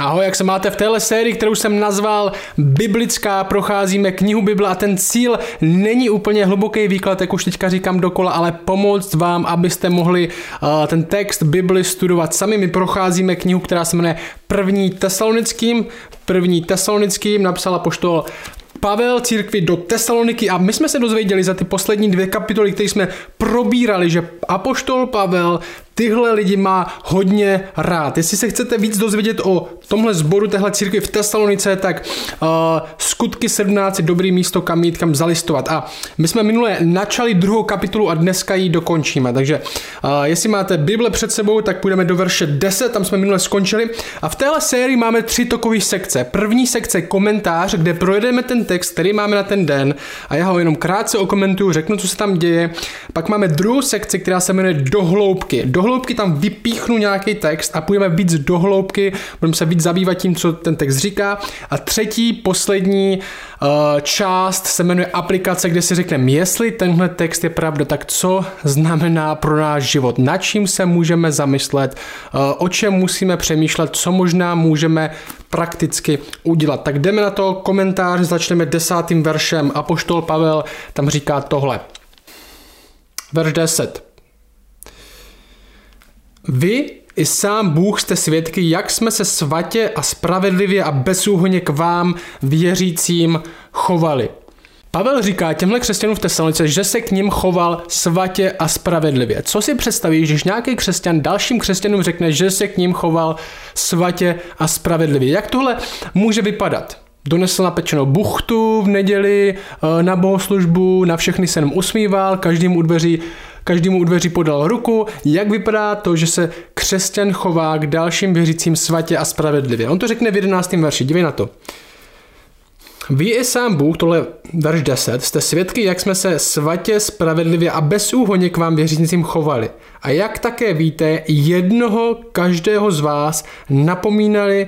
Ahoj, jak se máte v téhle sérii, kterou jsem nazval Biblická, procházíme knihu Bible a ten cíl není úplně hluboký výklad, jak už teďka říkám dokola, ale pomoct vám, abyste mohli uh, ten text Bibli studovat sami. My procházíme knihu, která se jmenuje První tesalonickým. První tesalonickým napsala poštol Pavel církvi do Tesaloniky a my jsme se dozvěděli za ty poslední dvě kapitoly, které jsme probírali, že apoštol Pavel tyhle lidi má hodně rád. Jestli se chcete víc dozvědět o tomhle sboru, téhle církvi v Tesalonice, tak uh, skutky 17 je dobrý místo, kam jít, kam zalistovat. A my jsme minule načali druhou kapitolu a dneska ji dokončíme. Takže uh, jestli máte Bible před sebou, tak půjdeme do verše 10, tam jsme minule skončili. A v téhle sérii máme tři takové sekce. První sekce komentář, kde projedeme ten text, který máme na ten den a já ho jenom krátce okomentuju, řeknu, co se tam děje. Pak máme druhou sekci, která se jmenuje Dohloubky. Dohloubky hloubky tam vypíchnu nějaký text a půjdeme víc do hloubky, budeme se víc zabývat tím, co ten text říká. A třetí, poslední uh, část se jmenuje aplikace, kde si řekneme, jestli tenhle text je pravda, tak co znamená pro náš život, nad čím se můžeme zamyslet, uh, o čem musíme přemýšlet, co možná můžeme prakticky udělat. Tak jdeme na to, komentář, začneme desátým veršem. Apoštol Pavel tam říká tohle. Verš 10. Vy i sám Bůh jste svědky, jak jsme se svatě a spravedlivě a bezúhoně k vám věřícím chovali. Pavel říká těmhle křesťanům v Tesalonice, že se k ním choval svatě a spravedlivě. Co si představíš, když nějaký křesťan dalším křesťanům řekne, že se k ním choval svatě a spravedlivě? Jak tohle může vypadat? Donesl napečenou buchtu v neděli eh, na bohoslužbu, na všechny se jenom usmíval, každým u dveří každému u dveří podal ruku, jak vypadá to, že se křesťan chová k dalším věřícím svatě a spravedlivě. On to řekne v 11. verši, dívej na to. Vy i sám Bůh, tohle verš 10, jste svědky, jak jsme se svatě, spravedlivě a bezúhoně k vám věřícím chovali. A jak také víte, jednoho každého z vás napomínali,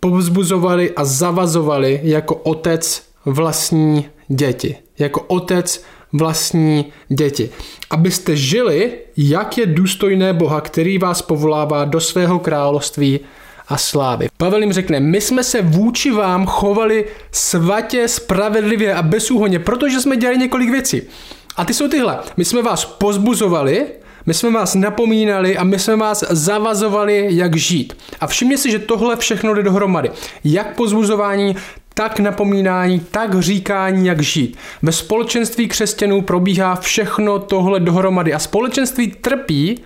povzbuzovali a zavazovali jako otec vlastní děti. Jako otec vlastní děti. Abyste žili, jak je důstojné Boha, který vás povolává do svého království a slávy. Pavel jim řekne, my jsme se vůči vám chovali svatě, spravedlivě a bezúhoně, protože jsme dělali několik věcí. A ty jsou tyhle. My jsme vás pozbuzovali, my jsme vás napomínali a my jsme vás zavazovali, jak žít. A všimně si, že tohle všechno jde dohromady. Jak pozbuzování, tak napomínání, tak říkání, jak žít. Ve společenství křesťanů probíhá všechno tohle dohromady a společenství trpí,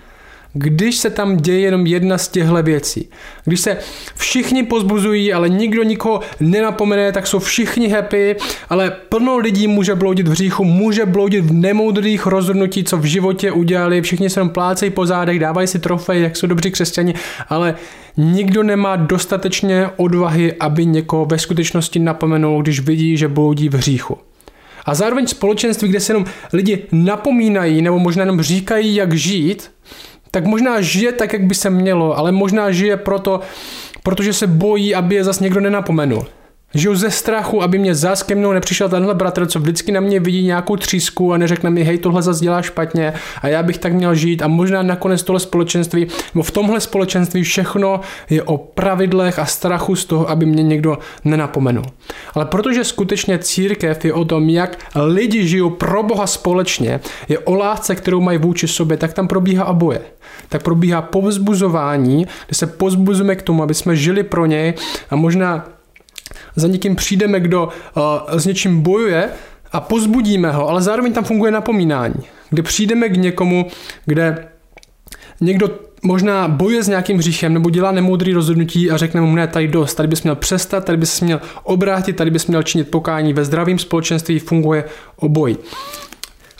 když se tam děje jenom jedna z těchto věcí. Když se všichni pozbuzují, ale nikdo nikoho nenapomene, tak jsou všichni happy, ale plno lidí může bloudit v hříchu, může bloudit v nemoudrých rozhodnutí, co v životě udělali, všichni se jenom plácejí po zádech, dávají si trofej, jak jsou dobří křesťani, ale nikdo nemá dostatečně odvahy, aby někoho ve skutečnosti napomenul, když vidí, že bloudí v hříchu. A zároveň společenství, kde se jenom lidi napomínají nebo možná jenom říkají, jak žít, tak možná žije tak, jak by se mělo, ale možná žije proto, protože se bojí, aby je zas někdo nenapomenul. Žiju ze strachu, aby mě zas ke mnou nepřišel tenhle bratr, co vždycky na mě vidí nějakou třísku a neřekne mi, hej, tohle zase dělá špatně a já bych tak měl žít a možná nakonec tohle společenství, nebo v tomhle společenství všechno je o pravidlech a strachu z toho, aby mě někdo nenapomenul. Ale protože skutečně církev je o tom, jak lidi žijou pro Boha společně, je o lásce, kterou mají vůči sobě, tak tam probíhá oboje tak probíhá povzbuzování, kde se pozbuzujeme k tomu, aby jsme žili pro něj a možná za někým přijdeme, kdo uh, s něčím bojuje a pozbudíme ho, ale zároveň tam funguje napomínání, kde přijdeme k někomu, kde někdo možná bojuje s nějakým hříchem nebo dělá nemoudrý rozhodnutí a řekne mu, ne, tady dost, tady bys měl přestat, tady bys měl obrátit, tady bys měl činit pokání. Ve zdravém společenství funguje obojí.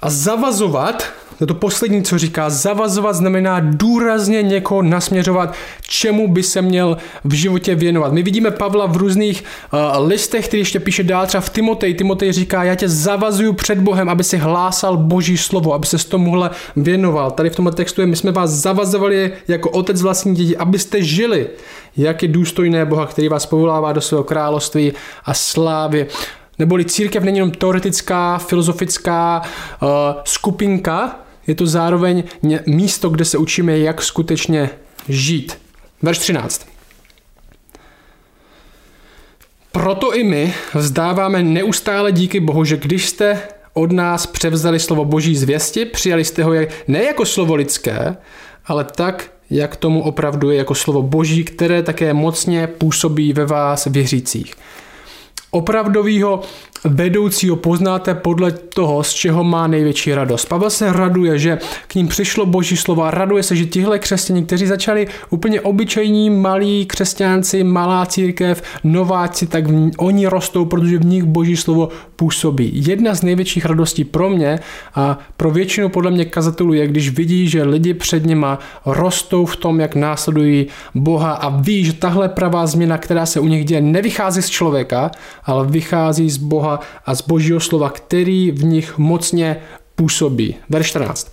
A zavazovat to je to poslední, co říká. Zavazovat znamená důrazně někoho nasměřovat, čemu by se měl v životě věnovat. My vidíme Pavla v různých uh, listech, který ještě píše dál, třeba v Timotej. Timotej říká, já tě zavazuju před Bohem, aby si hlásal Boží slovo, aby se s tomuhle věnoval. Tady v tomhle textu je, my jsme vás zavazovali jako otec vlastní děti, abyste žili, jak je důstojné Boha, který vás povolává do svého království a slávy. Neboli církev není jenom teoretická, filozofická uh, skupinka, je to zároveň místo, kde se učíme, jak skutečně žít. Verš 13. Proto i my vzdáváme neustále díky Bohu, že když jste od nás převzali slovo Boží zvěsti, přijali jste ho ne jako slovo lidské, ale tak, jak tomu opravdu je jako slovo Boží, které také mocně působí ve vás věřících. Opravdovýho vedoucího poznáte podle toho, z čeho má největší radost. Pavel se raduje, že k ním přišlo boží slova, raduje se, že tihle křesťané, kteří začali úplně obyčejní malí křesťánci, malá církev, nováci, tak v, oni rostou, protože v nich boží slovo působí. Jedna z největších radostí pro mě a pro většinu podle mě kazatelů je, když vidí, že lidi před nima rostou v tom, jak následují Boha a ví, že tahle pravá změna, která se u nich děje, nevychází z člověka, ale vychází z Boha Boha a z Božího slova, který v nich mocně působí. Verš 14.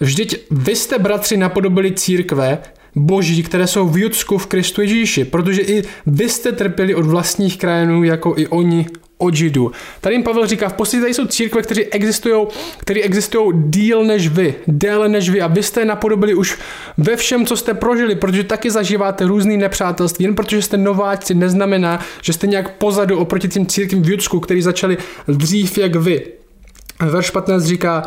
Vždyť vy jste, bratři, napodobili církve, boží, které jsou v Judsku v Kristu Ježíši, protože i vy jste trpěli od vlastních krajinů, jako i oni od Židů. Tady jim Pavel říká, v podstatě tady jsou církve, které existují, které existují díl než vy, déle než vy a vy jste napodobili už ve všem, co jste prožili, protože taky zažíváte různý nepřátelství. Jen protože jste nováčci, neznamená, že jste nějak pozadu oproti těm církvím v Judsku, který začali dřív jak vy. Verš 15 říká,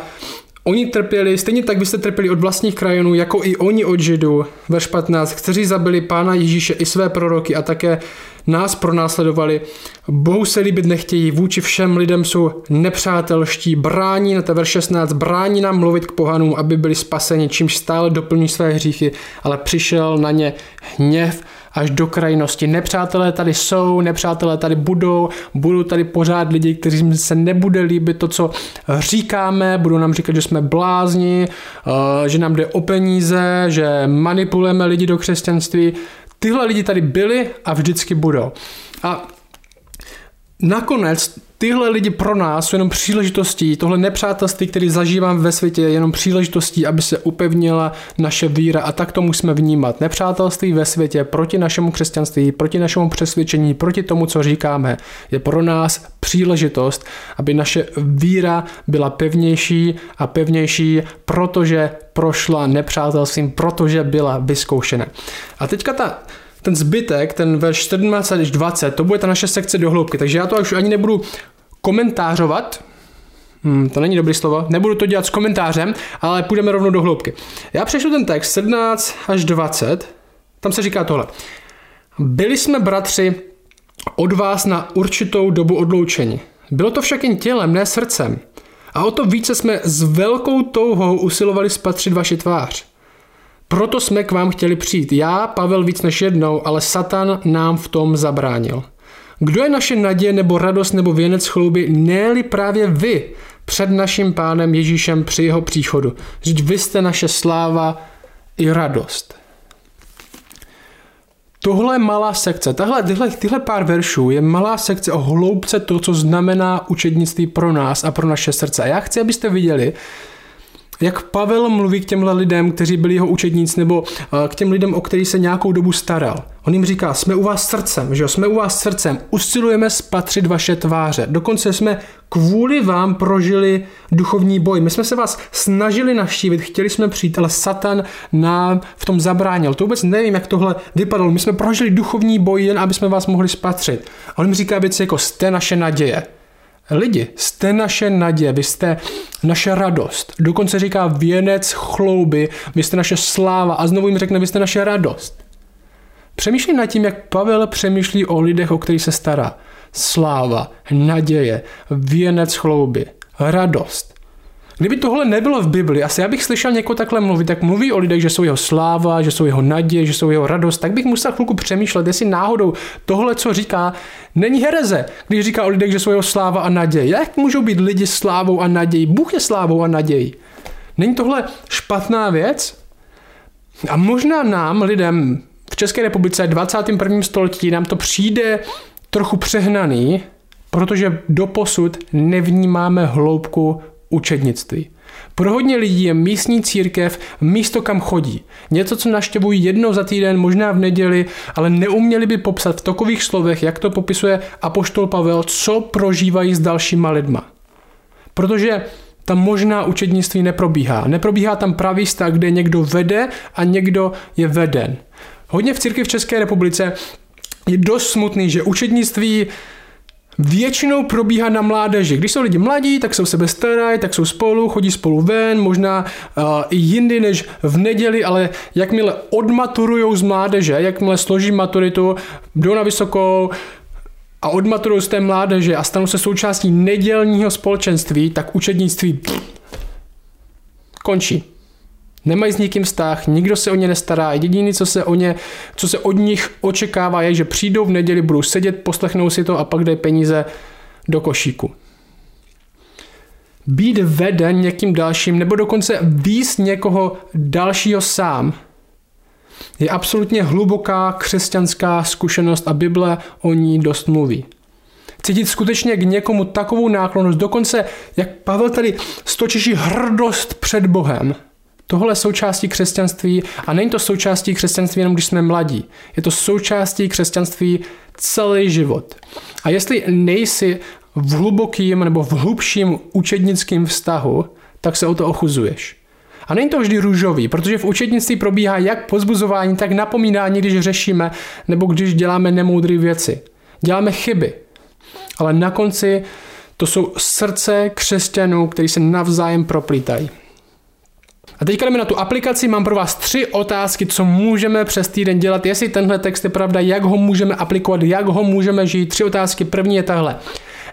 Oni trpěli, stejně tak byste trpěli od vlastních krajinů, jako i oni od Židů, verš 15, kteří zabili Pána Ježíše i své proroky a také nás pronásledovali. Bohu se líbit nechtějí, vůči všem lidem jsou nepřátelští, brání, na verš 16, brání nám mluvit k pohanům, aby byli spaseni, čímž stále doplní své hříchy, ale přišel na ně hněv až do krajnosti. Nepřátelé tady jsou, nepřátelé tady budou, budou tady pořád lidi, kteří se nebude líbit to, co říkáme, budou nám říkat, že jsme blázni, eh, že nám jde o peníze, že manipulujeme lidi do křesťanství. Tyhle lidi tady byli a vždycky budou. A nakonec tyhle lidi pro nás jsou jenom příležitostí, tohle nepřátelství, který zažívám ve světě, je jenom příležitostí, aby se upevnila naše víra a tak to musíme vnímat. Nepřátelství ve světě proti našemu křesťanství, proti našemu přesvědčení, proti tomu, co říkáme, je pro nás příležitost, aby naše víra byla pevnější a pevnější, protože prošla nepřátelstvím, protože byla vyzkoušena. A teďka ta ten zbytek, ten verš 17 až 20, to bude ta naše sekce do hloubky, takže já to už ani nebudu komentářovat, Hmm, to není dobrý slovo. Nebudu to dělat s komentářem, ale půjdeme rovnou do hloubky. Já přešlu ten text 17 až 20. Tam se říká tohle. Byli jsme bratři od vás na určitou dobu odloučeni. Bylo to však jen tělem, ne srdcem. A o to více jsme s velkou touhou usilovali spatřit vaši tvář. Proto jsme k vám chtěli přijít. Já, Pavel, víc než jednou, ale Satan nám v tom zabránil. Kdo je naše naděje nebo radost nebo věnec chlouby, ne právě vy před naším pánem Ježíšem při jeho příchodu. Vždyť vy jste naše sláva i radost. Tohle malá sekce, tahle, tyhle, tyhle pár veršů je malá sekce o hloubce to, co znamená učednictví pro nás a pro naše srdce. A já chci, abyste viděli, jak Pavel mluví k těmhle lidem, kteří byli jeho učedníci, nebo eh, k těm lidem, o který se nějakou dobu staral. On jim říká, jsme u vás srdcem, že jo? jsme u vás srdcem, usilujeme spatřit vaše tváře. Dokonce jsme kvůli vám prožili duchovní boj. My jsme se vás snažili navštívit, chtěli jsme přijít, ale Satan nám v tom zabránil. To vůbec nevím, jak tohle vypadalo. My jsme prožili duchovní boj, jen aby jsme vás mohli spatřit. On jim říká věci jako jste naše naděje. Lidi, jste naše naděje, vy jste naše radost. Dokonce říká věnec chlouby, vy jste naše sláva a znovu jim řekne, vy jste naše radost. Přemýšlím nad tím, jak Pavel přemýšlí o lidech, o kterých se stará. Sláva, naděje, věnec chlouby, radost. Kdyby tohle nebylo v Bibli, asi já bych slyšel někoho takhle mluvit, tak mluví o lidech, že jsou jeho sláva, že jsou jeho naděje, že jsou jeho radost, tak bych musel chvilku přemýšlet, jestli náhodou tohle, co říká, není hereze, když říká o lidech, že jsou jeho sláva a naděje. Jak můžou být lidi slávou a nadějí? Bůh je slávou a nadějí. Není tohle špatná věc? A možná nám, lidem v České republice 21. století, nám to přijde trochu přehnaný, protože doposud nevnímáme hloubku učednictví. Pro hodně lidí je místní církev místo, kam chodí. Něco, co naštěvují jednou za týden, možná v neděli, ale neuměli by popsat v takových slovech, jak to popisuje apoštol Pavel, co prožívají s dalšíma lidma. Protože tam možná učednictví neprobíhá. Neprobíhá tam pravý vztah, kde někdo vede a někdo je veden. Hodně v církvi v České republice je dost smutný, že učednictví většinou probíhá na mládeži. Když jsou lidi mladí, tak se o sebe starají, tak jsou spolu, chodí spolu ven, možná uh, i jindy než v neděli, ale jakmile odmaturujou z mládeže, jakmile složí maturitu, jdou na vysokou, a odmaturují z té mládeže a stanou se součástí nedělního společenství, tak učednictví končí. Nemají s nikým vztah, nikdo se o ně nestará, jediný, co se, o ně, co se od nich očekává, je, že přijdou v neděli, budou sedět, poslechnou si to a pak dají peníze do košíku. Být veden někým dalším nebo dokonce výst někoho dalšího sám je absolutně hluboká křesťanská zkušenost a Bible o ní dost mluví. Cítit skutečně k někomu takovou náklonost, dokonce, jak Pavel tady stočeší hrdost před Bohem – Tohle je součástí křesťanství a není to součástí křesťanství jenom když jsme mladí. Je to součástí křesťanství celý život. A jestli nejsi v hlubokým nebo v hlubším učednickém vztahu, tak se o to ochuzuješ. A není to vždy růžový, protože v učednictví probíhá jak pozbuzování, tak napomínání, když řešíme nebo když děláme nemoudré věci. Děláme chyby. Ale na konci to jsou srdce křesťanů, který se navzájem proplítají. A teďka jdeme na tu aplikaci, mám pro vás tři otázky, co můžeme přes týden dělat, jestli tenhle text je pravda, jak ho můžeme aplikovat, jak ho můžeme žít. Tři otázky, první je tahle.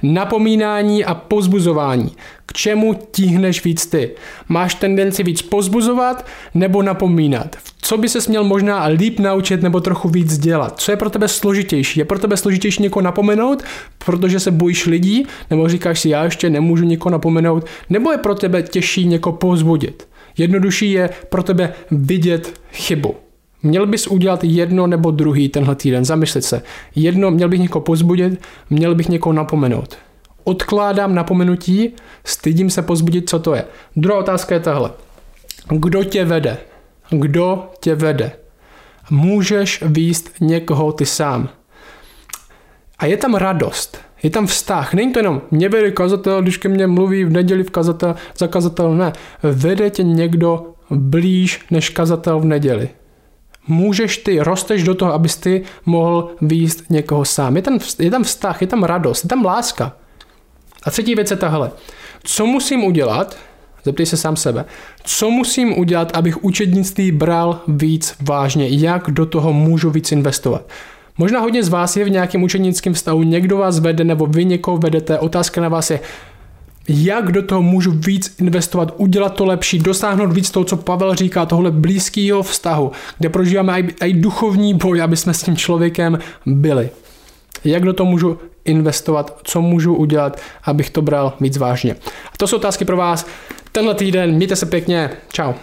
Napomínání a pozbuzování. K čemu tíhneš víc ty? Máš tendenci víc pozbuzovat nebo napomínat? Co by se měl možná líp naučit nebo trochu víc dělat? Co je pro tebe složitější? Je pro tebe složitější někoho napomenout, protože se bojíš lidí? Nebo říkáš si, já ještě nemůžu někoho napomenout? Nebo je pro tebe těžší někoho pozbudit? Jednodušší je pro tebe vidět chybu. Měl bys udělat jedno nebo druhý tenhle týden, zamyslet se. Jedno, měl bych někoho pozbudit, měl bych někoho napomenout. Odkládám napomenutí, stydím se pozbudit, co to je. Druhá otázka je tahle. Kdo tě vede? Kdo tě vede? Můžeš výst někoho ty sám. A je tam radost. Je tam vztah. Není to jenom mě vede kazatel, když ke mně mluví v neděli v kazatel, za kazatel. Ne. Vede tě někdo blíž než kazatel v neděli. Můžeš ty, rosteš do toho, abys ty mohl výjist někoho sám. Je tam, je tam vztah, je tam radost, je tam láska. A třetí věc je tahle. Co musím udělat, zeptej se sám sebe, co musím udělat, abych učednictví bral víc vážně, jak do toho můžu víc investovat. Možná hodně z vás je v nějakém učenickém vztahu, někdo vás vede nebo vy někoho vedete, otázka na vás je, jak do toho můžu víc investovat, udělat to lepší, dosáhnout víc toho, co Pavel říká, tohle blízkého vztahu, kde prožíváme i duchovní boj, aby jsme s tím člověkem byli. Jak do toho můžu investovat, co můžu udělat, abych to bral víc vážně. A to jsou otázky pro vás tenhle týden. Mějte se pěkně. Ciao.